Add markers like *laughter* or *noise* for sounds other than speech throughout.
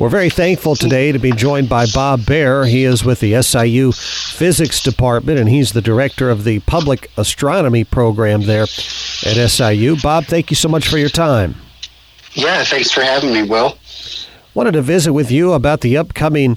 We're very thankful today to be joined by Bob Baer. He is with the SIU Physics Department, and he's the director of the Public Astronomy Program there at SIU. Bob, thank you so much for your time. Yeah, thanks for having me, Will. Wanted to visit with you about the upcoming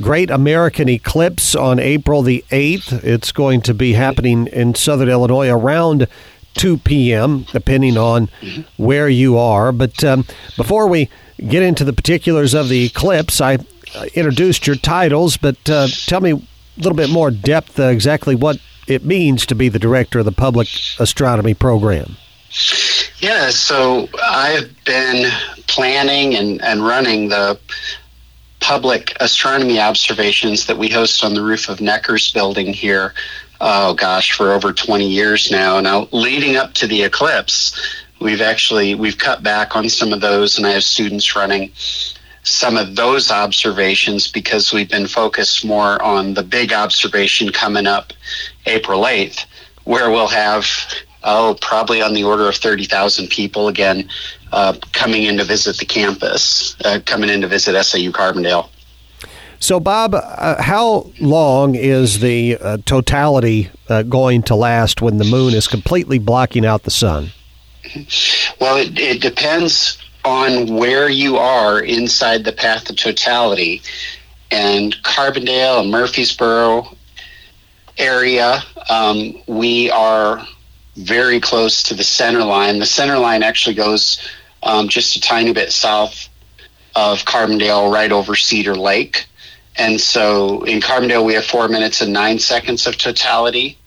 Great American Eclipse on April the 8th. It's going to be happening in southern Illinois around 2 p.m., depending on where you are. But um, before we get into the particulars of the eclipse, I uh, introduced your titles, but uh, tell me a little bit more depth uh, exactly what it means to be the director of the Public Astronomy Program. Yeah, so I've been planning and, and running the public astronomy observations that we host on the roof of Neckers building here oh gosh, for over 20 years now. Now, leading up to the eclipse, we've actually we've cut back on some of those, and I have students running some of those observations because we've been focused more on the big observation coming up April 8th, where we'll have oh probably on the order of 30,000 people again uh, coming in to visit the campus, uh, coming in to visit SIU Carbondale. So, Bob, uh, how long is the uh, totality uh, going to last when the moon is completely blocking out the sun? Well, it, it depends on where you are inside the path of totality. And Carbondale and Murphysboro area, um, we are very close to the center line. The center line actually goes um, just a tiny bit south of Carbondale, right over Cedar Lake. And so in Carbondale, we have four minutes and nine seconds of totality.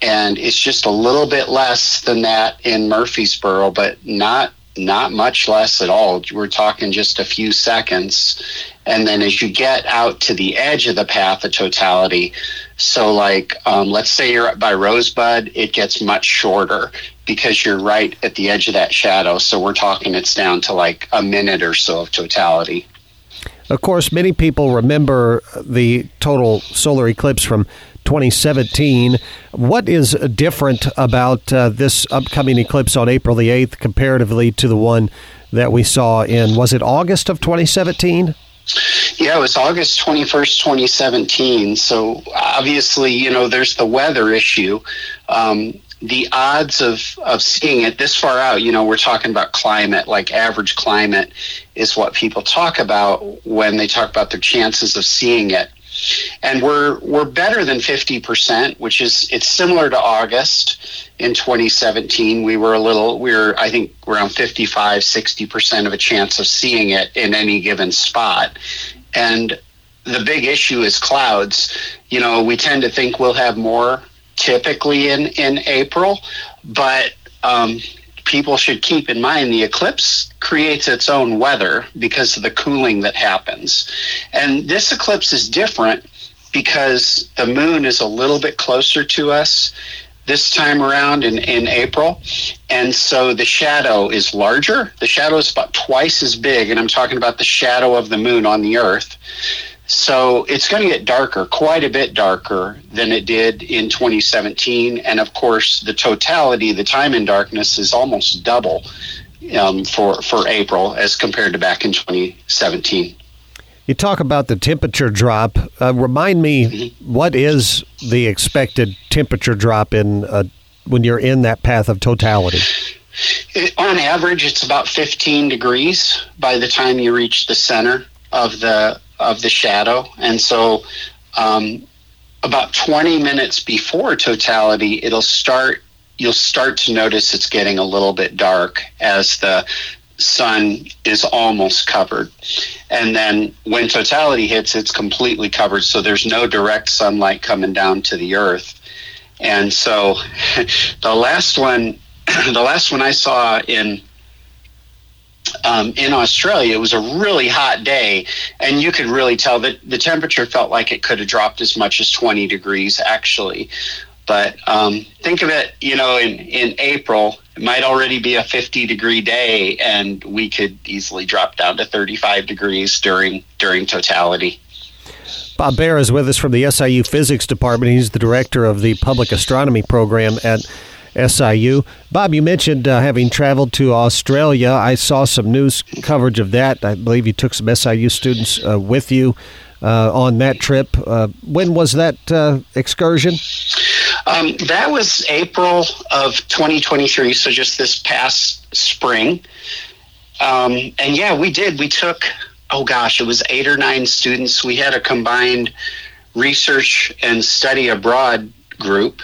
And it's just a little bit less than that in Murphysboro, but not not much less at all. We're talking just a few seconds. And then as you get out to the edge of the path of totality, so like um, let's say you're by Rosebud, it gets much shorter because you're right at the edge of that shadow. So we're talking it's down to like a minute or so of totality. Of course, many people remember the total solar eclipse from 2017. What is different about uh, this upcoming eclipse on April the 8th comparatively to the one that we saw in, was it August of 2017? Yeah, it was August 21st, 2017. So obviously, you know, there's the weather issue. Um, the odds of, of seeing it this far out, you know, we're talking about climate, like average climate is what people talk about when they talk about their chances of seeing it. And we're we're better than 50%, which is it's similar to August in 2017. We were a little we were I think around 55, 60% of a chance of seeing it in any given spot. And the big issue is clouds. You know, we tend to think we'll have more typically in, in April, but um, people should keep in mind the eclipse creates its own weather because of the cooling that happens. And this eclipse is different because the moon is a little bit closer to us this time around in, in April. And so the shadow is larger. The shadow is about twice as big. And I'm talking about the shadow of the moon on the earth. So it's going to get darker, quite a bit darker than it did in 2017. And of course, the totality, the time in darkness is almost double um, for, for April as compared to back in 2017. You talk about the temperature drop. Uh, remind me, mm-hmm. what is the expected temperature drop in uh, when you're in that path of totality? It, on average, it's about 15 degrees by the time you reach the center of the of the shadow. And so, um, about 20 minutes before totality, it'll start. You'll start to notice it's getting a little bit dark as the sun is almost covered. And then when totality hits, it's completely covered. So there's no direct sunlight coming down to the earth. And so *laughs* the last one, *clears throat* the last one I saw in um, in Australia, it was a really hot day, and you could really tell that the temperature felt like it could have dropped as much as 20 degrees, actually. But um, think of it, you know, in, in April, it might already be a 50 degree day, and we could easily drop down to 35 degrees during during totality. Bob Baer is with us from the SIU Physics Department. He's the director of the Public Astronomy Program at SIU. Bob, you mentioned uh, having traveled to Australia. I saw some news coverage of that. I believe you took some SIU students uh, with you uh, on that trip. Uh, when was that uh, excursion? Um, that was April of 2023, so just this past spring. Um, and yeah, we did. We took, oh gosh, it was eight or nine students. We had a combined research and study abroad group,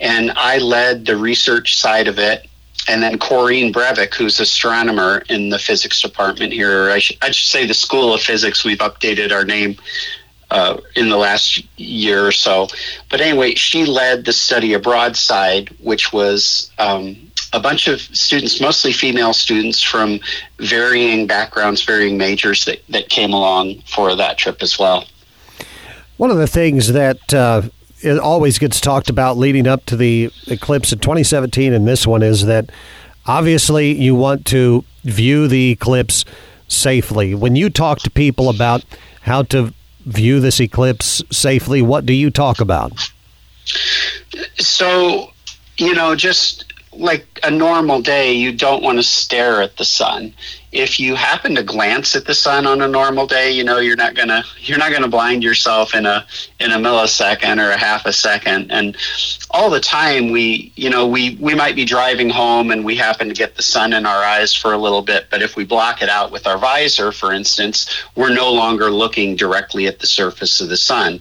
and I led the research side of it. And then Corinne Brevik, who's astronomer in the physics department here, I, sh- I should say the School of Physics. We've updated our name uh, in the last year or so. But anyway, she led the study abroad side, which was um, a bunch of students, mostly female students from varying backgrounds, varying majors that, that came along for that trip as well. One of the things that uh, it always gets talked about leading up to the eclipse in 2017 and this one is that obviously you want to view the eclipse safely. When you talk to people about how to view this eclipse safely, what do you talk about? So, you know, just like a normal day, you don't want to stare at the sun. If you happen to glance at the sun on a normal day, you know you're not gonna you're not gonna blind yourself in a in a millisecond or a half a second. And all the time, we you know we we might be driving home and we happen to get the sun in our eyes for a little bit. But if we block it out with our visor, for instance, we're no longer looking directly at the surface of the sun.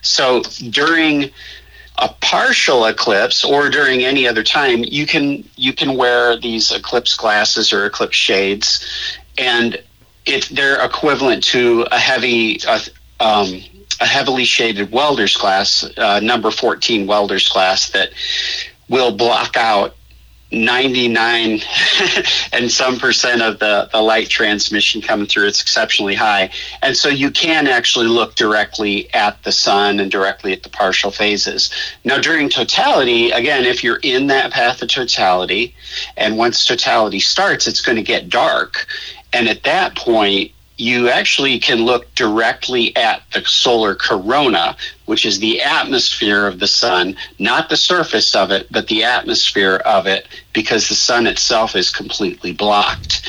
So during a partial eclipse or during any other time you can you can wear these eclipse glasses or eclipse shades. And it they're equivalent to a heavy um, a heavily shaded welder's glass uh, number 14 welder's glass that will block out 99 *laughs* and some percent of the, the light transmission coming through. It's exceptionally high. And so you can actually look directly at the sun and directly at the partial phases. Now, during totality, again, if you're in that path of totality, and once totality starts, it's going to get dark. And at that point, you actually can look directly at the solar corona, which is the atmosphere of the sun, not the surface of it, but the atmosphere of it, because the sun itself is completely blocked.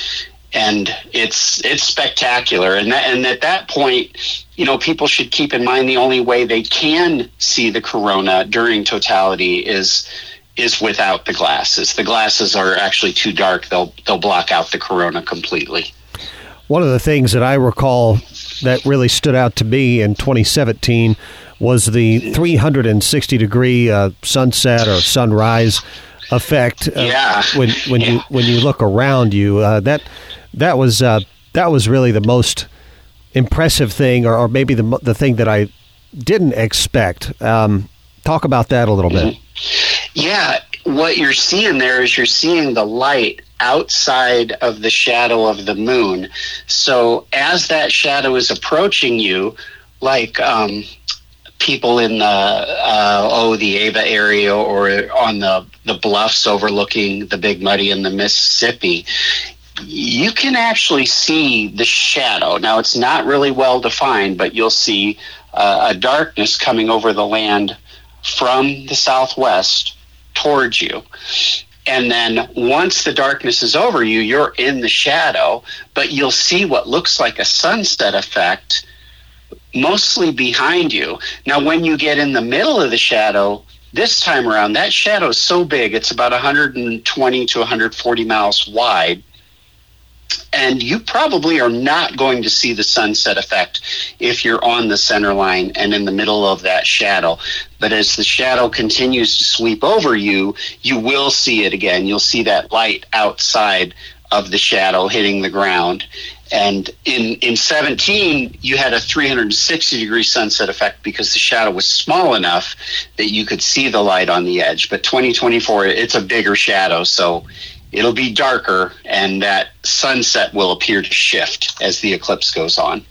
And it's it's spectacular, and that, and at that point, you know, people should keep in mind the only way they can see the corona during totality is is without the glasses. The glasses are actually too dark; they'll they'll block out the corona completely. One of the things that I recall that really stood out to me in 2017 was the 360 degree uh, sunset or sunrise effect. Uh, yeah. When when yeah. you when you look around you, uh, that that was uh, that was really the most impressive thing, or, or, maybe the the thing that I didn't expect. Um, talk about that a little bit. Yeah, what you're seeing there is you're seeing the light outside of the shadow of the moon. So as that shadow is approaching you, like um, people in the uh, oh the Ava area or on the the bluffs overlooking the Big Muddy and the Mississippi, you can actually see the shadow. Now it's not really well defined, but you'll see uh, a darkness coming over the land from the southwest towards you. And then once the darkness is over you, you're in the shadow, but you'll see what looks like a sunset effect mostly behind you. Now, when you get in the middle of the shadow, this time around, that shadow is so big, it's about 120 to 140 miles wide and you probably are not going to see the sunset effect if you're on the center line and in the middle of that shadow. But as the shadow continues to sweep over you, you will see it again. You'll see that light outside of the shadow hitting the ground. And in, in 17, you had a 360 degree sunset effect because the shadow was small enough that you could see the light on the edge. But 2024, it's a bigger shadow. So it'll be darker and that sunset will appear to shift as the eclipse goes on.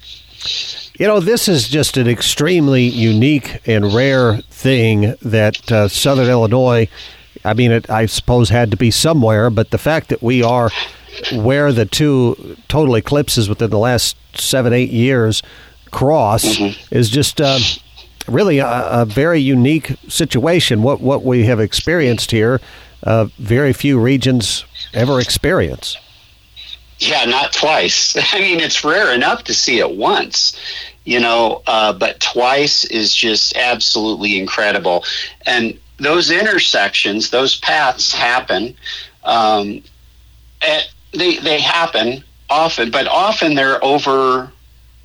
You know, this is just an extremely unique and rare thing that uh, Southern Illinois, I mean, it, I suppose, had to be somewhere, but the fact that we are where the two total eclipses within the last seven, eight years cross mm-hmm. is just. Uh, really a, a, very unique situation. What what we have experienced here uh, very few regions ever experience. Yeah, not twice. *laughs* I mean, it's rare enough to see it once, you know, uh, but twice is just absolutely incredible. And those intersections, those paths happen. Um, they they happen often, but often they're over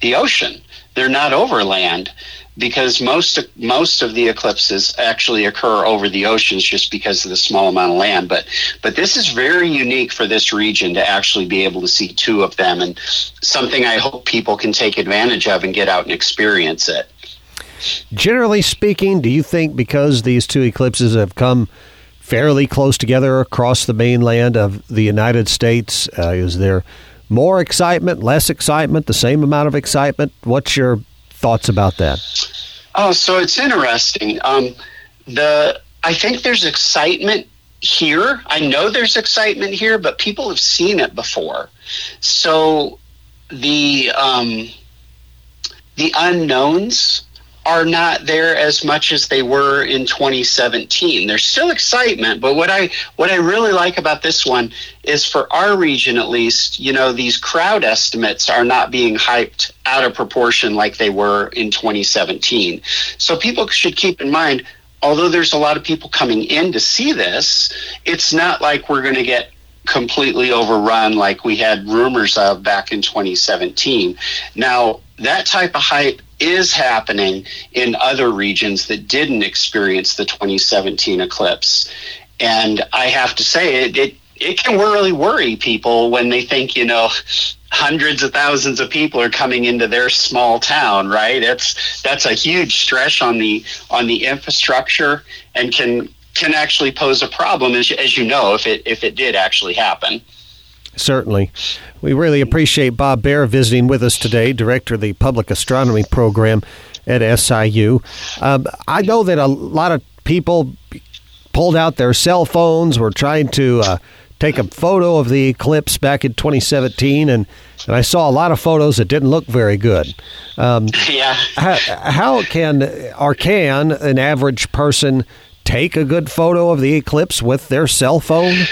the ocean. They're not over land because most most of the eclipses actually occur over the oceans just because of the small amount of land. But but this is very unique for this region to actually be able to see two of them, and something I hope people can take advantage of and get out and experience it. Generally speaking, do you think because these two eclipses have come fairly close together across the mainland of the United States, uh, is there more excitement, less excitement, the same amount of excitement? What's your thoughts about that? Oh, so it's interesting. Um, the I think there's excitement here. I know there's excitement here, but people have seen it before. So the um, the unknowns are not there as much as they were in 2017. There's still excitement, but what I what I really like about this one is for our region at least, you know, these crowd estimates are not being hyped out of proportion like they were in 2017. So people should keep in mind although there's a lot of people coming in to see this, it's not like we're going to get completely overrun like we had rumors of back in 2017. Now, that type of hype is happening in other regions that didn't experience the 2017 eclipse. And I have to say, it, it, it can really worry people when they think, you know, hundreds of thousands of people are coming into their small town, right? That's that's a huge stress on the on the infrastructure and can can actually pose a problem as, as you know if it if it did actually happen. Certainly. We really appreciate Bob Baer visiting with us today, Director of the Public Astronomy Program at SIU. Um, I know that a lot of people pulled out their cell phones, were trying to uh, take a photo of the eclipse back in 2017, and, and I saw a lot of photos that didn't look very good. Um, *laughs* yeah. How, how can or can an average person take a good photo of the eclipse with their cell phone?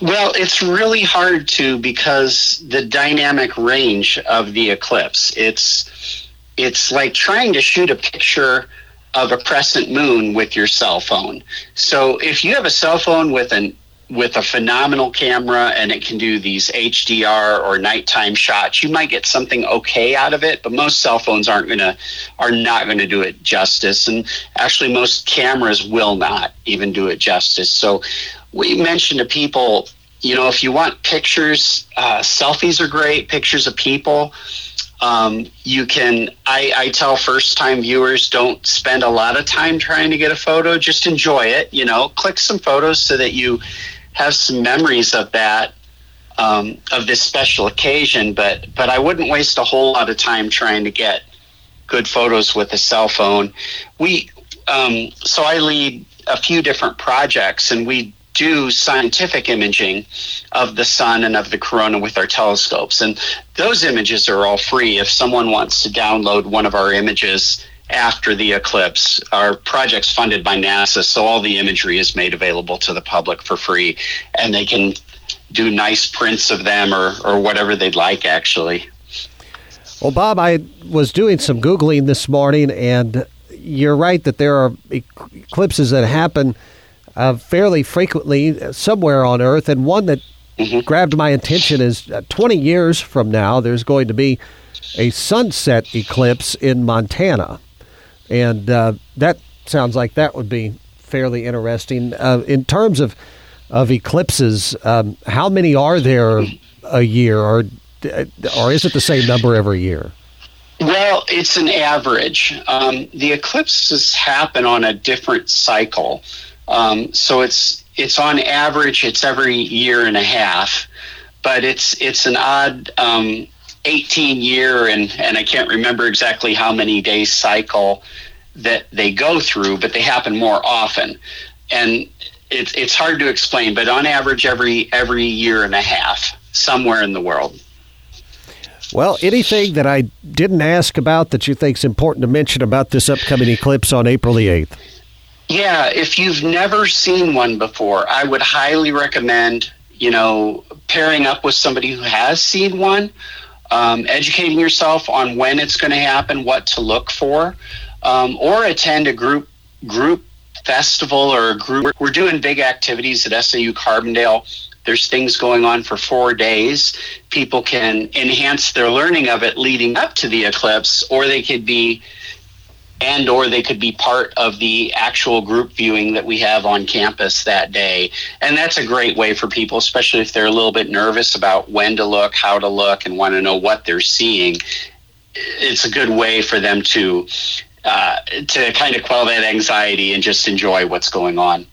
Well, it's really hard to because the dynamic range of the eclipse. It's it's like trying to shoot a picture of a crescent moon with your cell phone. So if you have a cell phone with an with a phenomenal camera and it can do these HDR or nighttime shots, you might get something okay out of it, but most cell phones aren't gonna are not gonna do it justice. And actually most cameras will not even do it justice. So we mentioned to people, you know, if you want pictures, uh, selfies are great, pictures of people. Um, you can, I, I tell first time viewers don't spend a lot of time trying to get a photo, just enjoy it, you know, click some photos so that you have some memories of that um, of this special occasion, but but I wouldn't waste a whole lot of time trying to get good photos with a cell phone. We um, so I lead a few different projects, and we do scientific imaging of the sun and of the corona with our telescopes, and those images are all free. If someone wants to download one of our images after the eclipse. Our project's funded by NASA, so all the imagery is made available to the public for free, and they can do nice prints of them or, or whatever they'd like, actually. Well, Bob, I was doing some Googling this morning, and you're right that there are eclipses that happen uh, fairly frequently somewhere on Earth, and one that mm-hmm. grabbed my attention is uh, 20 years from now, there's going to be a sunset eclipse in Montana and uh, that sounds like that would be fairly interesting. Uh, in terms of of eclipses, um, how many are there a year, or or is it the same number every year? Well, it's an average. Um, the eclipses happen on a different cycle, um, so it's it's on average it's every year and a half, but it's it's an odd um, 18 year and and I can't remember exactly how many days cycle that they go through, but they happen more often. And it's it's hard to explain, but on average every every year and a half somewhere in the world. Well, anything that I didn't ask about that you think is important to mention about this upcoming eclipse on April the 8th? Yeah, if you've never seen one before, I would highly recommend, you know, pairing up with somebody who has seen one, um, educating yourself on when it's going to happen, what to look for, um, or attend a group group festival or a group. We're doing big activities at SIU Carbondale. There's things going on for four days. People can enhance their learning of it leading up to the eclipse, or they could be and or they could be part of the actual group viewing that we have on campus that day. And that's a great way for people especially if they're a little bit nervous about when to look how to look and want to know what they're seeing. It's a good way for them to uh, to kind of quell that anxiety and just enjoy what's going on.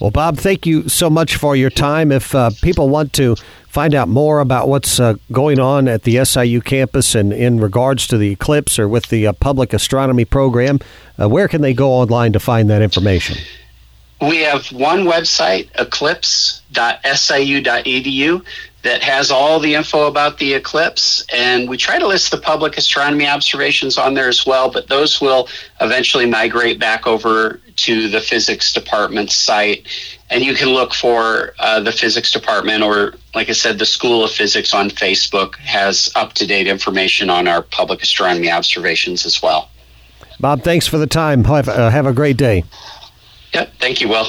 Well, Bob, thank you so much for your time. If uh, people want to find out more about what's uh, going on at the SIU campus and in regards to the eclipse or with the uh, public astronomy program, uh, where can they go online to find that information? We have one website, eclipse.siu.edu, that has all the info about the eclipse. And we try to list the public astronomy observations on there as well, but those will eventually migrate back over to the physics department site. And you can look for uh, the physics department, or like I said, the School of Physics on Facebook has up to date information on our public astronomy observations as well. Bob, thanks for the time. Have, uh, have a great day. Yep. Thank you, Will.